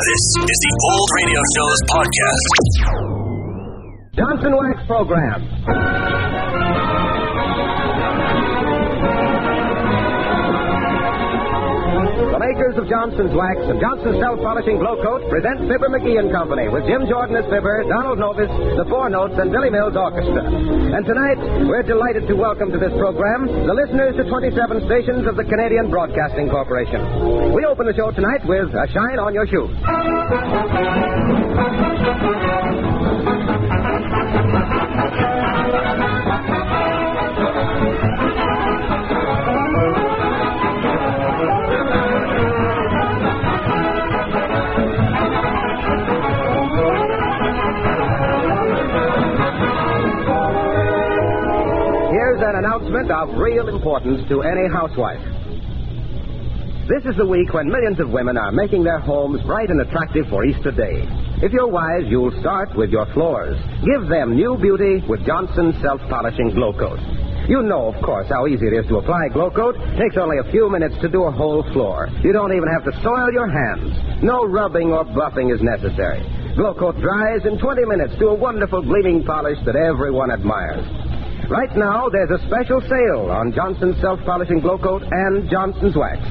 This is the Old Radio Show's podcast. Johnson Wax Program. Makers of Johnson's Wax and Johnson's Self Polishing Glow Coat present Fibber McGee and Company with Jim Jordan as Fibber, Donald Novis, the Four Notes, and Billy Mills Orchestra. And tonight, we're delighted to welcome to this program the listeners to 27 stations of the Canadian Broadcasting Corporation. We open the show tonight with A Shine on Your Shoe. Here's an announcement of real importance to any housewife. This is the week when millions of women are making their homes bright and attractive for Easter Day. If you're wise, you'll start with your floors. Give them new beauty with Johnson's Self Polishing Glow Coat. You know, of course, how easy it is to apply Glow Coat. Takes only a few minutes to do a whole floor. You don't even have to soil your hands. No rubbing or buffing is necessary. Glow Coat dries in 20 minutes to a wonderful gleaming polish that everyone admires. Right now, there's a special sale on Johnson's Self Polishing Glow Coat and Johnson's Wax.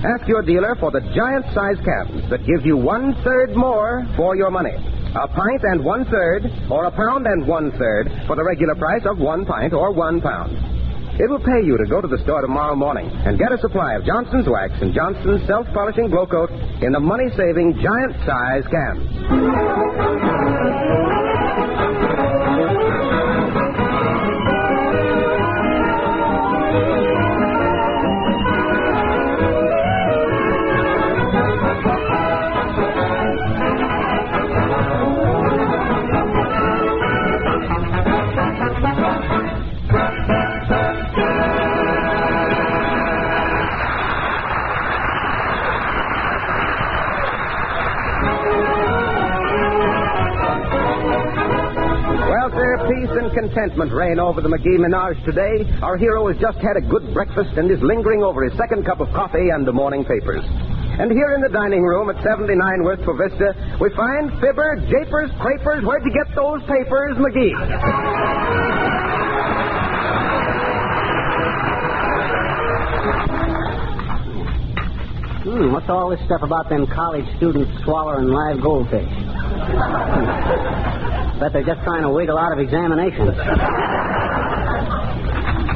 Ask your dealer for the giant size cans that give you one third more for your money. A pint and one third, or a pound and one third for the regular price of one pint or one pound. It will pay you to go to the store tomorrow morning and get a supply of Johnson's Wax and Johnson's Self Polishing Glow Coat in the money saving giant size cans. Contentment reign over the McGee Menage today. Our hero has just had a good breakfast and is lingering over his second cup of coffee and the morning papers. And here in the dining room at 79 West Vista, we find Fibber, Japers, Crapers. Where'd you get those papers, McGee? Hmm, what's all this stuff about them college students swallowing live goldfish? Bet they're just trying to wiggle out of examinations.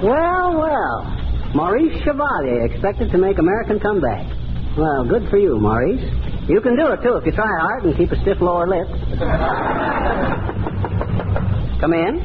well, well. Maurice Chevalier expected to make American comeback. Well, good for you, Maurice. You can do it, too, if you try hard and keep a stiff lower lip. Come in.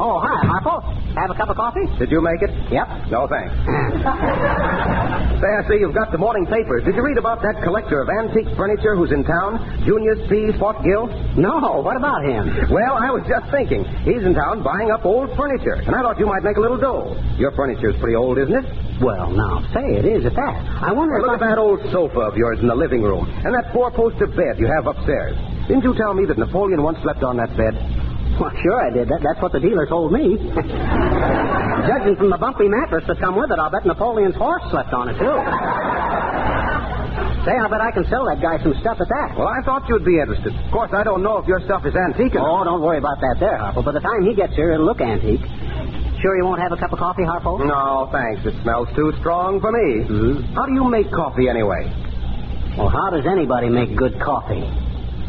Oh, hi, Harlow. Have a cup of coffee? Did you make it? Yep. No, thanks. Say, I see you've got the morning papers. Did you read about that collector of antique furniture who's in town, Junius P. Fothergill? No, what about him? Well, I was just thinking. He's in town buying up old furniture, and I thought you might make a little dough. Your furniture's pretty old, isn't it? Well, now, say it is at that. I wonder Well, if look I... at that old sofa of yours in the living room, and that four-poster bed you have upstairs. Didn't you tell me that Napoleon once slept on that bed? Well, sure I did. That, that's what the dealer told me. Judging from the bumpy mattress that come with it, I'll bet Napoleon's horse slept on it, too. Say, I bet I can sell that guy some stuff at that. Well, I thought you'd be interested. Of course, I don't know if your stuff is antique. or- Oh, don't worry about that there, Harlow. By the time he gets here, it'll look antique. Sure you won't have a cup of coffee, Harlow? No, thanks. It smells too strong for me. Mhm. How do you make coffee anyway? Well, how does anybody make good coffee?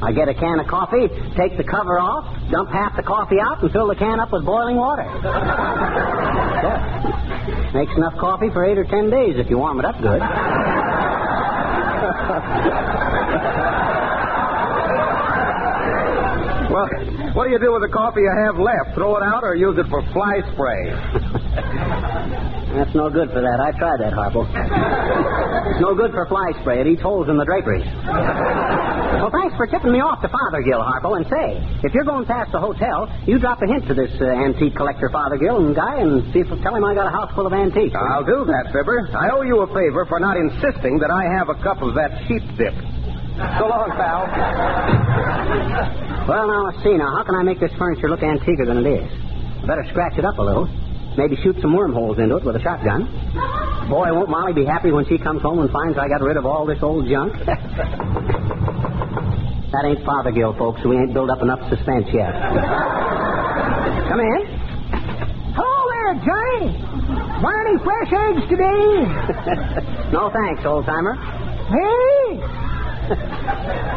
I get a can of coffee, take the cover off, dump half the coffee out, and fill the can up with boiling water. Yeah. Makes enough coffee for eight or ten days if you warm it up good. Well, what do you do with the coffee you have left? Throw it out or use it for fly spray? That's no good for that. I tried that, Harlow. It's no good for fly spray. It eats holes in the draperies. Well, thanks for tipping me off to Fothergill, Harlow. And say, if you're going past the hotel, you drop a hint to this uh, antique collector Fothergill and guy and see if tell him I got a house full of antiques. I'll do that, Fibber. I owe you a favor for not insisting that I have a cup of that sheep dip. So long, pal. Well, now, let's see. Now, how can I make this furniture look antiquer than it is? Better scratch it up a little. Maybe shoot some wormholes into it with a shotgun. Boy, won't Molly be happy when she comes home and finds I got rid of all this old junk. That ain't Fothergill, folks. We ain't built up enough suspense yet. Come in. Hello there, Johnny. Want any fresh eggs today? no thanks, old timer. Hey?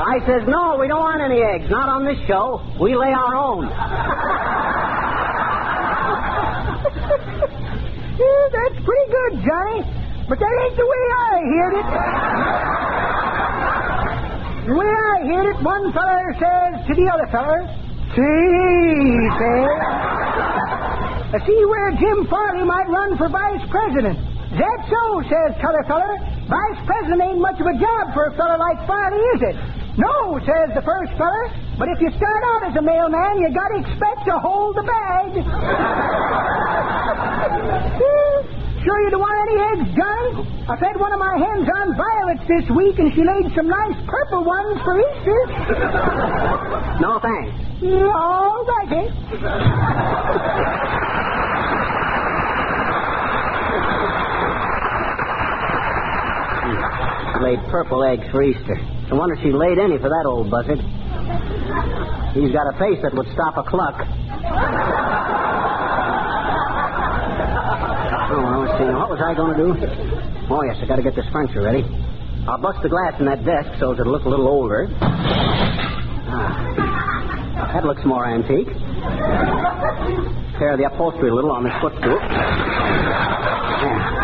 I says, no, we don't want any eggs. Not on this show. We lay our own. Yeah, that's pretty good, Johnny. But that ain't the way I heard it. Way I hear it, one feller says to the other feller, eh? See, he says, see where Jim Farley might run for vice president. That so, says t'other feller. Vice president ain't much of a job for a feller like Farley, is it? No, says the first feller. But if you start out as a mailman, you gotta expect to hold the bag. Sure you don't want any eggs, Johnny? I fed one of my hens on violets this week, and she laid some nice purple ones for Easter. No thanks. All righty. She laid purple eggs for Easter. No wonder she laid any for that old buzzard. He's got a face that would stop a cluck. See. Now, what was I going to do? Oh, yes, I got to get this furniture ready. I'll bust the glass in that desk so it'll look a little older. Ah, that looks more antique. Tear the upholstery a little on this footstool. Yeah.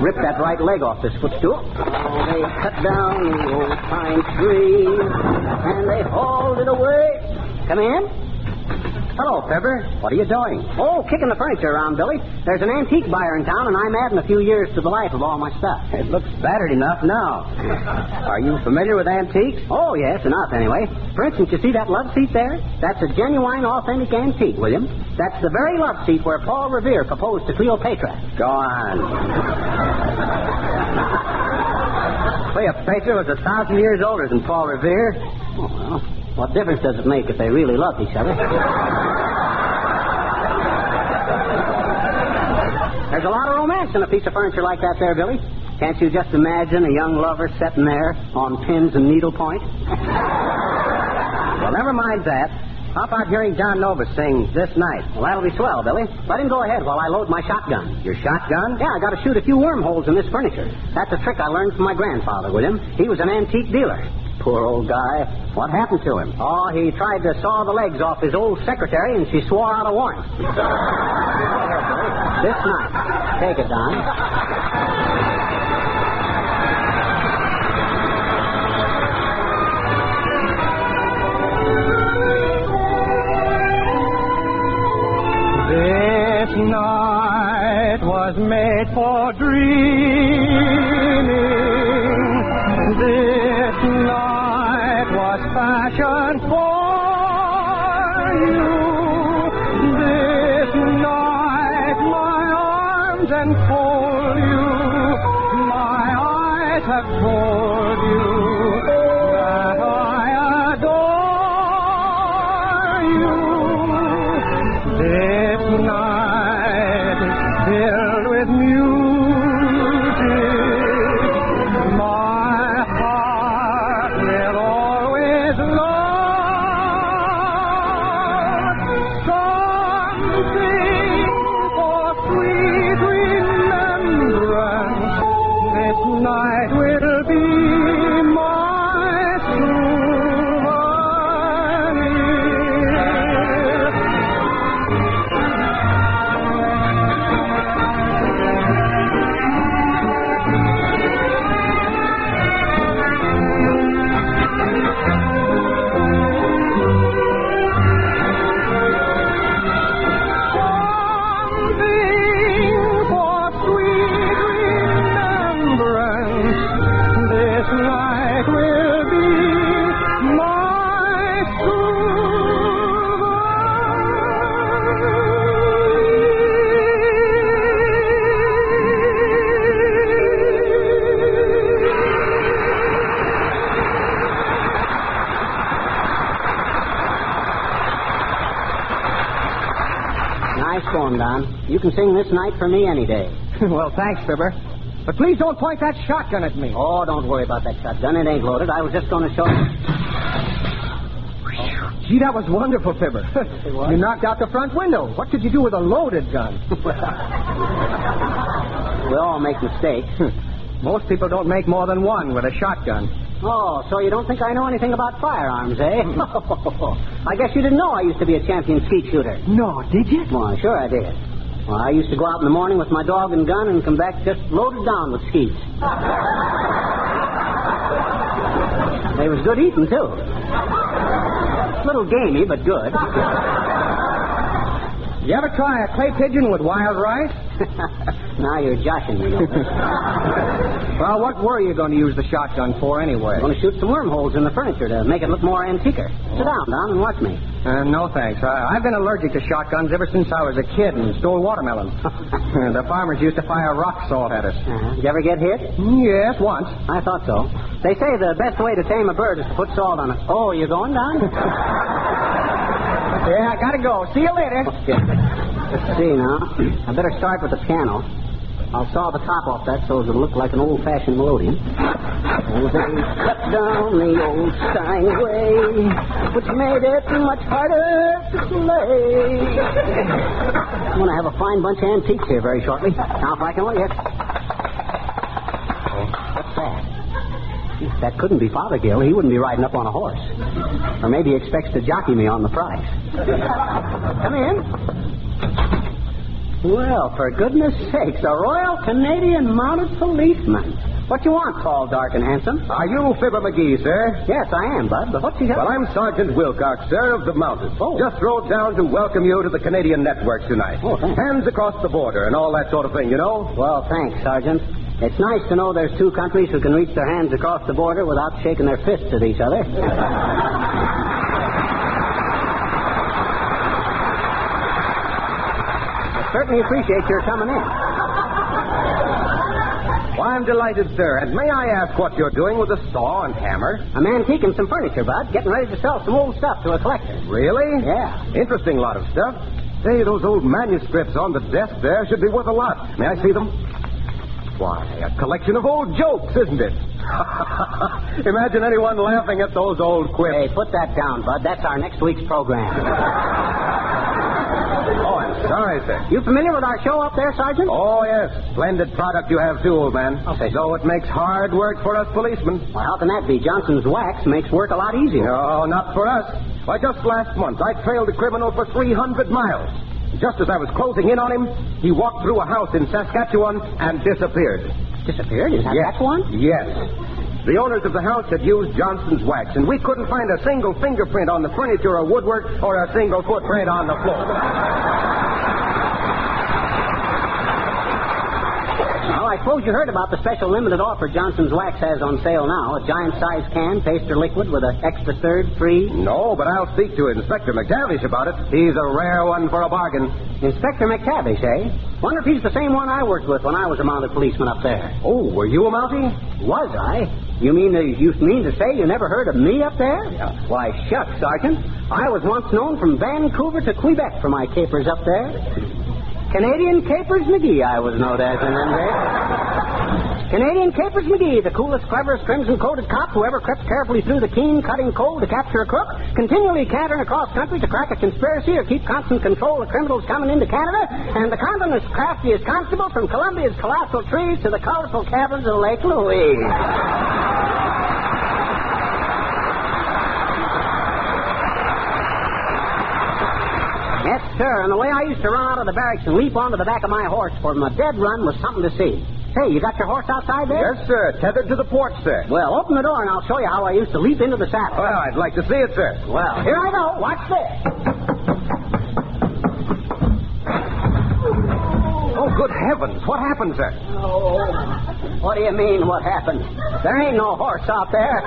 Rip that right leg off this footstool. Oh, they cut down the old pine tree and they hauled it away. Come in. Hello, Fibber. What are you doing? Oh, kicking the furniture around, Billy. There's an antique buyer in town, and I'm adding a few years to the life of all my stuff. It looks battered enough now. Are you familiar with antiques? Oh, yes, enough anyway. For instance, you see that love seat there? That's a genuine, authentic antique, William. That's the very love seat where Paul Revere proposed to Cleopatra. Go on. Cleopatra was a thousand years older than Paul Revere. Oh, well, what difference does it make if they really love each other? There's a lot of romance in a piece of furniture like that there, Billy. Can't you just imagine a young lover sitting there on pins and needlepoint? Well, never mind that. How about hearing Don Novis sing this night? Well, that'll be swell, Billy. Let him go ahead while I load my shotgun. Your shotgun? Yeah, I got to shoot a few wormholes in this furniture. That's a trick I learned from my grandfather, William. He was an antique dealer. Poor old guy. What happened to him? Oh, he tried to saw the legs off his old secretary, and she swore out a warrant. this night. Take it, Don. Don. You can sing this night for me any day. well, thanks, Fibber. But please don't point that shotgun at me. Oh, don't worry about that shotgun. It ain't loaded. I was just going to show you. Gee, that was wonderful, Fibber. Was? You knocked out the front window. What could you do with a loaded gun? We all make mistakes. Most people don't make more than one with a shotgun. Oh, so you don't think I know anything about firearms, eh? I guess you didn't know I used to be a champion skeet shooter. No, did you? Well, sure I did. Well, I used to go out in the morning with my dog and gun and come back just loaded down with skeets. they was good eating, too. A little gamey, but good. You ever try a clay pigeon with wild rice? now you're joshing me. Well, what were you going to use the shotgun for anyway? I'm going to shoot some wormholes in the furniture to make it look more antiquer. Sit down, Don, and watch me. Uh, no, thanks. I, I've been allergic to shotguns ever since I was a kid and stole watermelons. the farmers used to fire rock salt at us. Uh-huh. Did you ever get hit? Yes, once. I thought so. They say the best way to tame a bird is to put salt on it. Oh, you're going, Don? Yeah, I gotta go. See you later. Okay. Let's see now. I better start with the piano. I'll saw the top off that so it'll look like an old-fashioned melodeon. Oh, they cut down the old Steinway, which made it much harder to play. I'm going to have a fine bunch of antiques here very shortly. Now, if I can yes. Oh, what's that? That couldn't be Fothergill. He wouldn't be riding up on a horse. Or maybe he expects to jockey me on the price. Come in. Well, for goodness sakes, a Royal Canadian Mounted Policeman. What you want, tall, dark, and handsome? Are you Fibber McGee, sir? Yes, I am, Bud. But what's he got? Well, I'm Sergeant Wilcox, sir, of the Mounted. Oh. Just rode down to welcome you to the Canadian network tonight. Oh, thanks. Hands across the border and all that sort of thing, you know. Well, thanks, Sergeant. It's nice to know there's two countries who can reach their hands across the border without shaking their fists at each other. certainly appreciate your coming in. Well, I'm delighted, sir. And may I ask what you're doing with a saw and hammer? I'm antiquing some furniture, Bud. Getting ready to sell some old stuff to a collector. Really? Yeah. Interesting lot of stuff. Say, those old manuscripts on the desk there should be worth a lot. May I see them? Why, a collection of old jokes, isn't it? Imagine anyone laughing at those old quips. Hey, put that down, Bud. That's our next week's program. I'm sorry, sir. You familiar with our show up there, Sergeant? Oh, yes. Splendid product you have, too, old man. Okay. So it makes hard work for us policemen. Well, how can that be? Johnson's wax makes work a lot easier. No, not for us. Why, just last month, I trailed a criminal for 300 miles. Just as I was closing in on him, he walked through a house in Saskatchewan and disappeared. Disappeared? Is that yes. one? Yes. The owners of the house had used Johnson's wax, and we couldn't find a single fingerprint on the furniture or woodwork or a single footprint on the floor. Well, I suppose you heard about the special limited offer Johnson's Wax has on sale now. A giant size can, paste or liquid, with an extra third free. No, but I'll speak to Inspector McTavish about it. He's a rare one for a bargain. Inspector McTavish, eh? Wonder if he's the same one I worked with when I was a mounted policeman up there. Oh, were you a Mountie? Was I? You mean you mean to say you never heard of me up there? Yeah. Why, shucks, Sergeant. I was once known from Vancouver to Quebec for my capers up there. Canadian Capers McGee, I was known as in them days. Canadian Capers McGee, the coolest, cleverest, crimson-coated cop who ever crept carefully through the keen, cutting cold to capture a crook, continually cantering across country to crack a conspiracy or keep constant control of criminals coming into Canada, and the continent's craftiest constable from Columbia's colossal trees to the colorful caverns of Lake Louise. Yes, sir. And the way I used to run out of the barracks and leap onto the back of my horse for a dead run was something to see. Hey, you got your horse outside there? Yes, sir. Tethered to the porch, sir. Well, open the door and I'll show you how I used to leap into the saddle. Well, I'd like to see it, sir. Well, here I go. Watch this. Oh, good heavens. What happened, sir? Oh, what do you mean, what happened? There ain't no horse out there.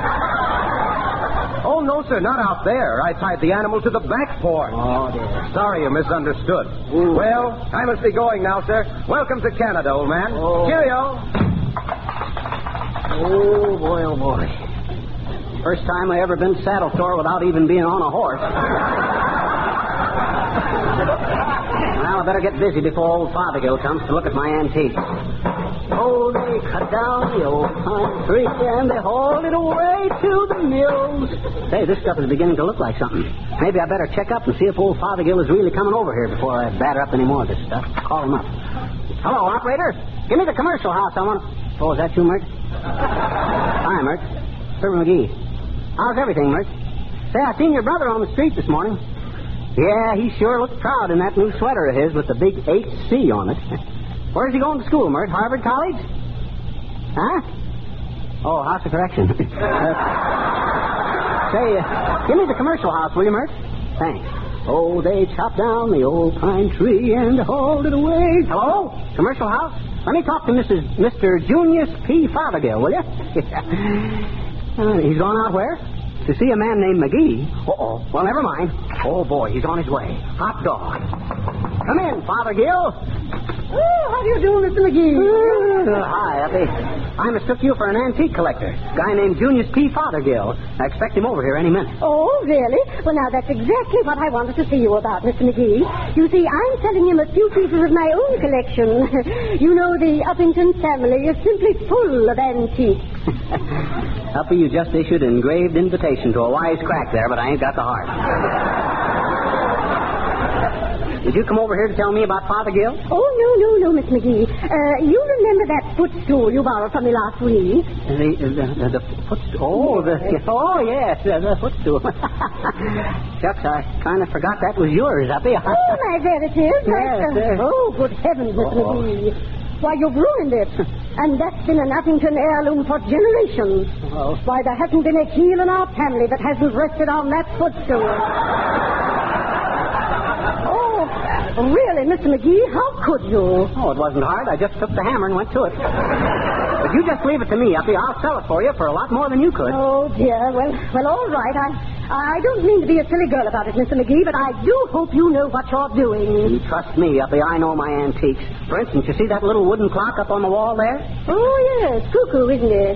Oh, no, sir. Not out there. I tied the animal to the back porch. Oh, dear. Sorry you misunderstood. Ooh. Well, I must be going now, sir. Welcome to Canada, old man. Oh. Cheerio. Oh, boy, oh, boy. First time I ever been saddle sore without even being on a horse. Well, I better get busy before old Fothergill comes to look at my antiques. Oh, they cut down the old pine tree and they hauled it away to the mills. Hey, this stuff is beginning to look like something. Maybe I better check up and see if old Fothergill is really coming over here before I batter up any more of this stuff. Call him up. Hello, operator. Give me the commercial house. I want. Oh, is that you, Mert? Hi, Mert. Fibber McGee. How's everything, Mert? Say, I seen your brother on the street this morning. Yeah, he sure looked proud in that new sweater of his with the big HC on it. Where's he going to school, Mert? Harvard College? Huh? Oh, House of Correction. uh, say, uh, give me the commercial house, will you, Mert? Thanks. Oh, they chopped down the old pine tree and hauled it away. Hello? Commercial house? Let me talk to Mrs. Mr. Junius P. Fothergill, will you? uh, he's gone out where? To see a man named McGee. Uh-oh. Well, never mind. Oh, boy, he's on his way. Hot dog. Come in, Fothergill. Oh, how do you do, Mr. McGee? Uh, hi, Uppy. I mistook you for an antique collector. Guy named Junius P. Fothergill. I expect him over here any minute. Oh, really? Well, now, that's exactly what I wanted to see you about, Mr. McGee. You see, I'm selling him a few pieces of my own collection. you know, the Uppington family is simply full of antiques. Uppy, you just issued an engraved invitation to a wise crack there, but I ain't got the heart. Did you come over here to tell me about Fothergill? Oh, no, no, no, Miss McGee. Uh, you remember that footstool you borrowed from me last week? The, the, the, the footstool. Oh, the, oh, yes, the, the footstool. Shucks, I kind of forgot that was yours, Uppy. Oh, my relatives. Yes, sir. Oh, good heavens, Mr. Oh. McGee. Why, you've ruined it. And that's been an Uppington heirloom for generations. Oh. Why, there hasn't been a heel in our family that hasn't rested on that footstool. Oh, really, Mr. McGee, how could you? Oh, it wasn't hard. I just took the hammer and went to it. But you just leave it to me, Uppy. I'll sell it for you for a lot more than you could. Oh, dear. Well, well, all right. I, I don't mean to be a silly girl about it, Mr. McGee, but I do hope you know what you're doing. You trust me, Uppy. I know my antiques. For instance, you see that little wooden clock up on the wall there? Oh, yes. Cuckoo, isn't it?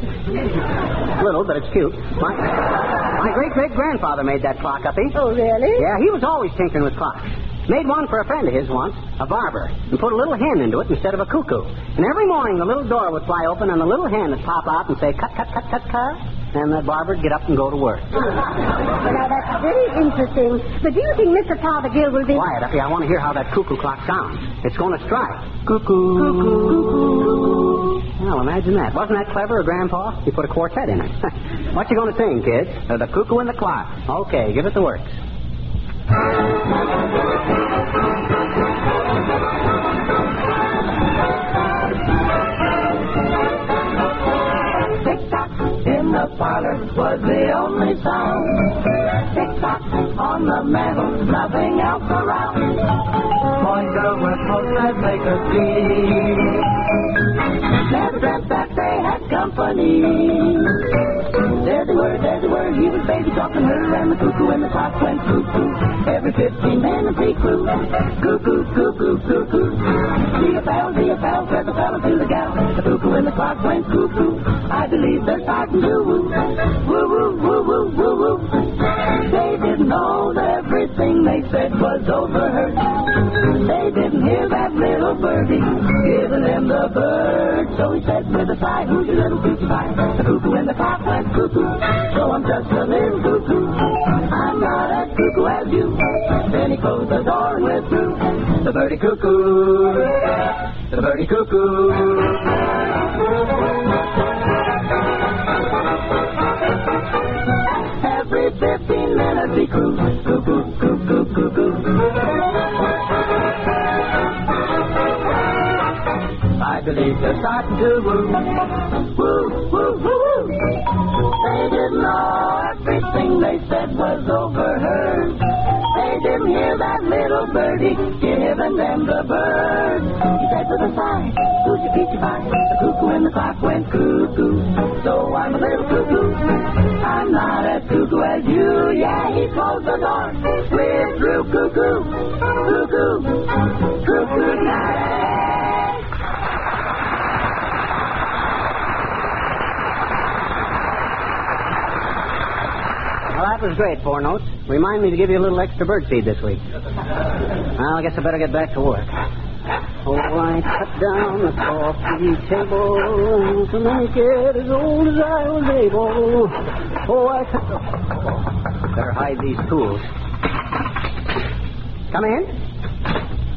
Little, but it's cute. My, my great great grandfather made that clock, Uppy. Oh, really? Yeah, he was always tinkering with clocks. Made one for a friend of his once, a barber, and put a little hen into it instead of a cuckoo. And every morning the little door would fly open and the little hen would pop out and say, cut, cut, cut, cut, cut. And the barber would get up and go to work. Well, now, that's very interesting. But do you think Mr. Fothergill will be... Quiet, Effie. I want to hear how that cuckoo clock sounds. It's going to strike. Cuckoo. Cuckoo. Well, imagine that. Wasn't that clever, Grandpa? You put a quartet in it. what you going to sing, kids? The cuckoo and the clock. Okay, give it the works. Was the only sound. Tick-tock on the mantel, nothing else around. Were close as they could see. Never dreamt that they had company. There they were, there they were, he was baby talking her, and the cuckoo and the clock went cuckoo. Every 15 minutes he crew. Cuckoo, cuckoo, cuckoo. See a bell, see a bell, said the fella to the gal. The cuckoo and the clock went cuckoo. I believe they're starting to woo. Woo, woo, woo, woo, woo, woo. They didn't know that everything they said was overheard. They didn't hear that little birdie giving them the bird. So he said with a sigh, who's your little cuckoo pie? The cuckoo and the clock went cuckoo. So I'm just a little cuckoo. I'm not as cuckoo as you. Then he closed the door and withdrew. The birdie cuckoo. The birdie cuckoo. Every 15 minutes he crew. Cuckoo, cuckoo, cuckoo. I believe they're starting to. Woo, woo, woo, woo. They didn't know everything they said was overheard. They didn't hear that little birdie giving them the bird. He said with a sigh, Oochie peachy pie, the cuckoo in the clock went cuckoo. So I'm a little cuckoo. I'm not as cuckoo as you. Yeah, he closed the door. That was great, Four Notes. Remind me to give you a little extra bird feed this week. Well, I guess I better get back to work. Oh, I cut down the coffee table to make it as old as I was able. Oh, I cut. Better hide these tools. Come in.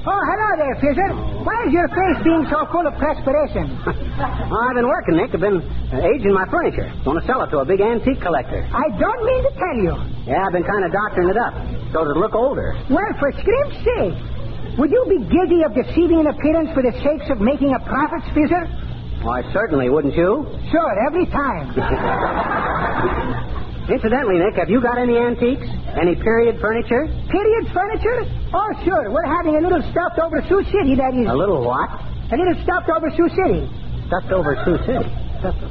Oh, hello there, Fizzer. Why is your face being so full of perspiration? I've been working, Nick. I've been uh, aging my furniture. Going to sell it to a big antique collector. I don't mean to tell you. Yeah, I've been kind of doctoring it up so it'll look older. Well, for scrim's sake, would you be guilty of deceiving an appearance for the sakes of making a profit, Fizzer? Why, certainly, wouldn't you? Sure, every time. Incidentally, Nick, have you got any antiques? Any period furniture? Period furniture? Oh, sure. We're having a little stuffed over Sioux City, that is. A little what? A little stuffed over Sioux City. Stuffed over Sioux City. Stuffed...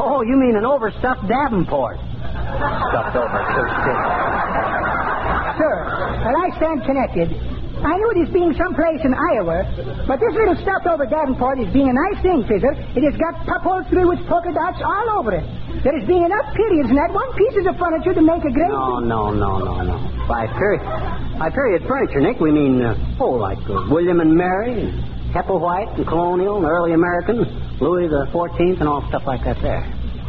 Oh, you mean an overstuffed Davenport? Stuffed over Sioux City. Sure. Well, I stand connected. I knew it as being someplace in Iowa, but this little stuffed over Davenport is being a nice thing, Fizzer. It has got upholstery with polka dots all over it. There is being enough periods in that one piece of furniture to make a great. No, no, no, no, no. By period, by period furniture, Nick, we mean, uh, oh, like uh, William and Mary, and Hepplewhite, and Colonial, and Early American, Louis the Fourteenth, and all stuff like that there.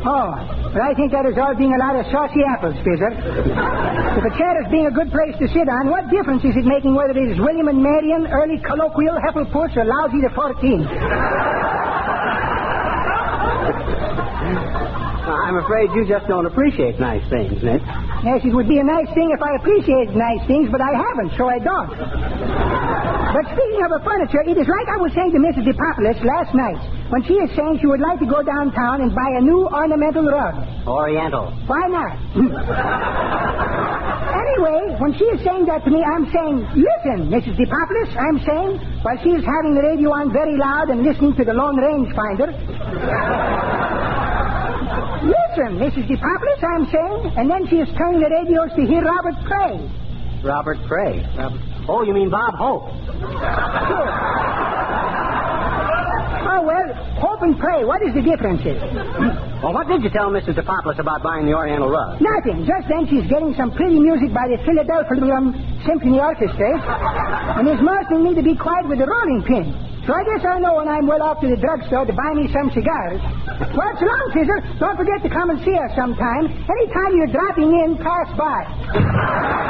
Oh, but I think that is all being a lot of saucy apples, Fizzer. if a chair is being a good place to sit on, what difference is it making whether it is William and Marion, early colloquial, Heppelpuss, or lousy the 14th? I'm afraid you just don't appreciate nice things, Nick. Yes, it would be a nice thing if I appreciated nice things, but I haven't, so I don't. But speaking of furniture, it is like I was saying to Mrs. DePopulis last night when she is saying she would like to go downtown and buy a new ornamental rug. Oriental. Why not? anyway, when she is saying that to me, I'm saying, listen, Mrs. DePopulis, I'm saying, while she is having the radio on very loud and listening to the Lone Range Finder. Listen, Mrs. DePopulis, I'm saying, and then she is turning the radios to hear Robert Cray. Robert Cray. Robert... Oh, you mean Bob Hope? Sure. Oh, well, hope and pray. What is the difference? Well, what did you tell Mrs. DePopulis about buying the Oriental rug? Nothing. Just then she's getting some pretty music by the Philadelphia um, Symphony Orchestra. And is motioning me to be quiet with the rolling pin. So I guess I know when I'm well off to the drugstore to buy me some cigars. What's wrong, Fizzer? Don't forget to come and see us sometime. Anytime you're dropping in, pass by.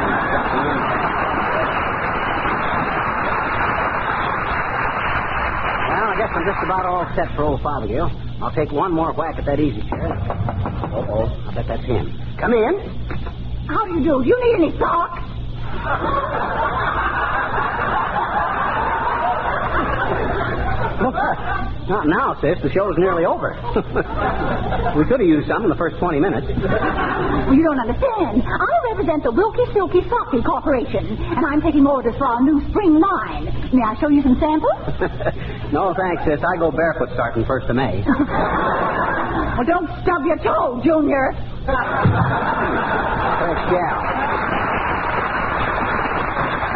Well, I guess I'm just about all set for old Fothergill. I'll take one more whack at that easy chair. Oh, I bet that's him. Come in. How do you do? Do you need any socks? Not now, sis. The show's nearly over. we could have used some in the first 20 minutes. Well, you don't understand. I represent the Wilkie Silky Socky Corporation, and I'm taking orders for our new spring line. May I show you some samples? no, thanks, sis. I go barefoot starting 1st of May. well, don't stub your toe, Junior. First gal.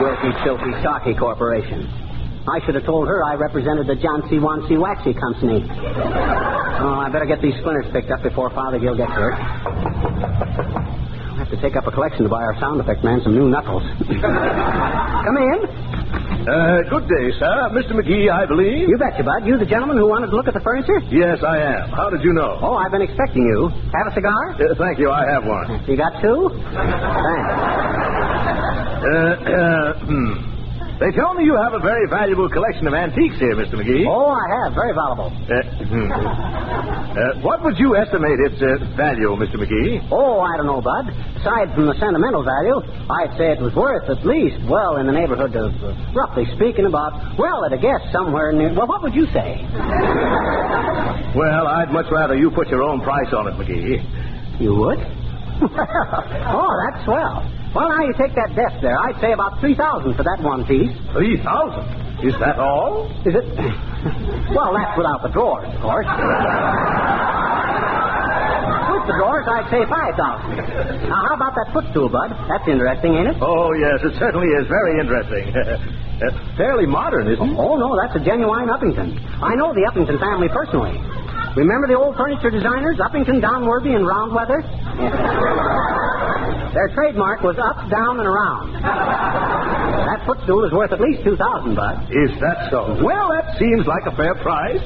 Wilkie Silky Socky Corporation. I should have told her I represented the Johnsy Wansy Waxy Company. Oh, I better get these splinters picked up before Fothergill gets hurt. I'll have to take up a collection to buy our sound effect man some new knuckles. Come in. Uh, good day, sir. Mr. McGee, I believe. You betcha, Bud. You the gentleman who wanted to look at the furniture? Yes, I am. How did you know? Oh, I've been expecting you. Have a cigar? Uh, thank you. I have one. You got two? Thanks. Uh, uh, hmm. They tell me you have a very valuable collection of antiques here, Mr. McGee. Oh, I have. Very valuable. Uh, hmm. uh, what would you estimate its uh, value, Mr. McGee? Oh, I don't know, Bud. Aside from the sentimental value, I'd say it was worth at least, well, in the neighborhood of, uh, roughly speaking, about, well, at a guess, somewhere near. Well, what would you say? Well, I'd much rather you put your own price on it, McGee. You would? oh, that's swell. Well, now you take that desk there. I'd say about 3000 for that one piece. Three thousand? Is that all? Is it? well, that's without the drawers, of course. With the drawers, I'd say 5000 Now, how about that footstool, Bud? That's interesting, ain't it? Oh, yes, it certainly is very interesting. uh, fairly modern, isn't it? Oh, no, that's a genuine Uppington. I know the Uppington family personally. Remember the old furniture designers, Uppington, Don Worthy, and Roundweather? Their trademark was up, down, and around. that footstool is worth at least 2000 Bud. Is that so? Well, that seems like a fair price.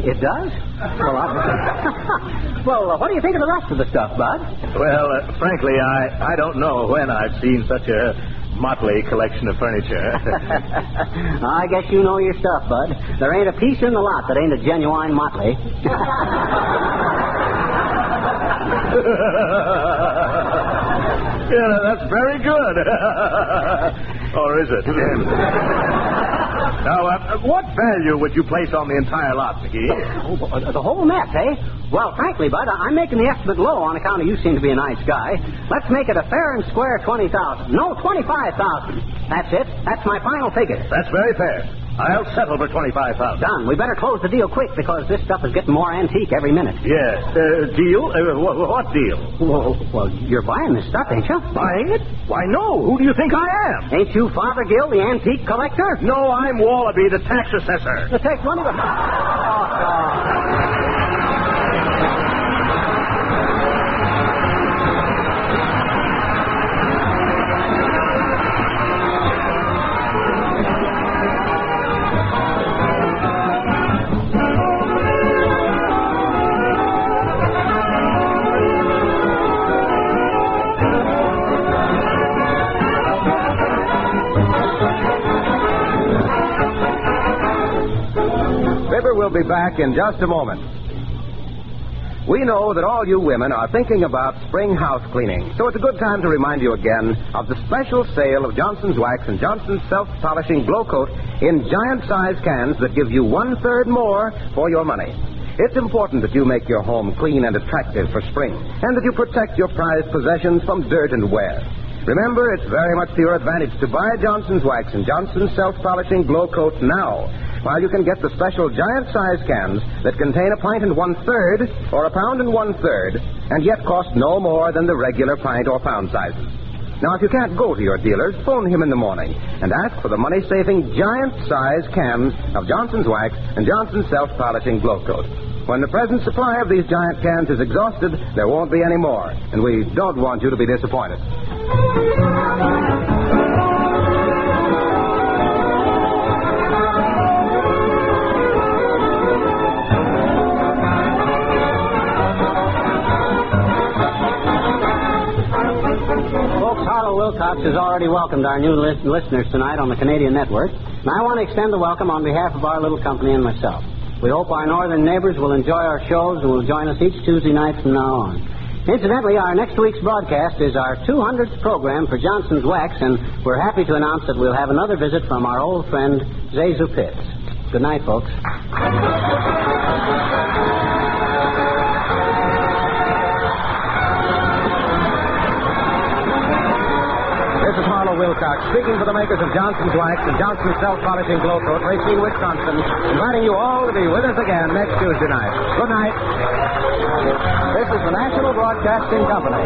It does? Well, I... well uh, what do you think of the rest of the stuff, Bud? Well, uh, frankly, I, I don't know when I've seen such a motley collection of furniture. I guess you know your stuff, Bud. There ain't a piece in the lot that ain't a genuine motley. yeah, that's very good. or is it? now, uh, what value would you place on the entire lot, McGee? Oh, the whole mess, eh? Well, frankly, Bud, I'm making the estimate low on account of you seem to be a nice guy. Let's make it a fair and square 20000 No, 25000 That's it. That's my final figure. That's very fair. I'll settle for 25000 Done. We better close the deal quick because this stuff is getting more antique every minute. Yes. Uh, deal? Uh, wh- what deal? Well, well, you're buying this stuff, ain't you? Buying it? Why, no. Who do you think I am? Ain't you Fothergill, the antique collector? No, I'm Wallaby, the tax assessor. The tax money. Oh, Fibber be back in just a moment. We know that all you women are thinking about spring house cleaning, so it's a good time to remind you again of the special sale of Johnson's Wax and Johnson's Self Polishing Glow Coat in giant size cans that give you one third more for your money. It's important that you make your home clean and attractive for spring, and that you protect your prized possessions from dirt and wear. Remember, it's very much to your advantage to buy Johnson's Wax and Johnson's Self Polishing Glow Coat now, while you can get the special giant size cans that contain a pint and one third, or a pound and one third, and yet cost no more than the regular pint or pound sizes. Now, if you can't go to your dealers, phone him in the morning and ask for the money saving giant size cans of Johnson's Wax and Johnson's Self Polishing Glow Coat. When the present supply of these giant cans is exhausted, there won't be any more, and we don't want you to be disappointed. Wilcox has already welcomed our new lis- listeners tonight on the Canadian Network, and I want to extend the welcome on behalf of our little company and myself. We hope our northern neighbors will enjoy our shows and will join us each Tuesday night from now on. Incidentally, our next week's broadcast is our 200th program for Johnson's Wax, and we're happy to announce that we'll have another visit from our old friend, ZaSu Pitts. Good night, folks. Wilcox speaking for the makers of Johnson's Wax and Johnson's Self Polishing Glow Coat, Racine, Wisconsin, inviting you all to be with us again next Tuesday night. Good night. This is the National Broadcasting Company.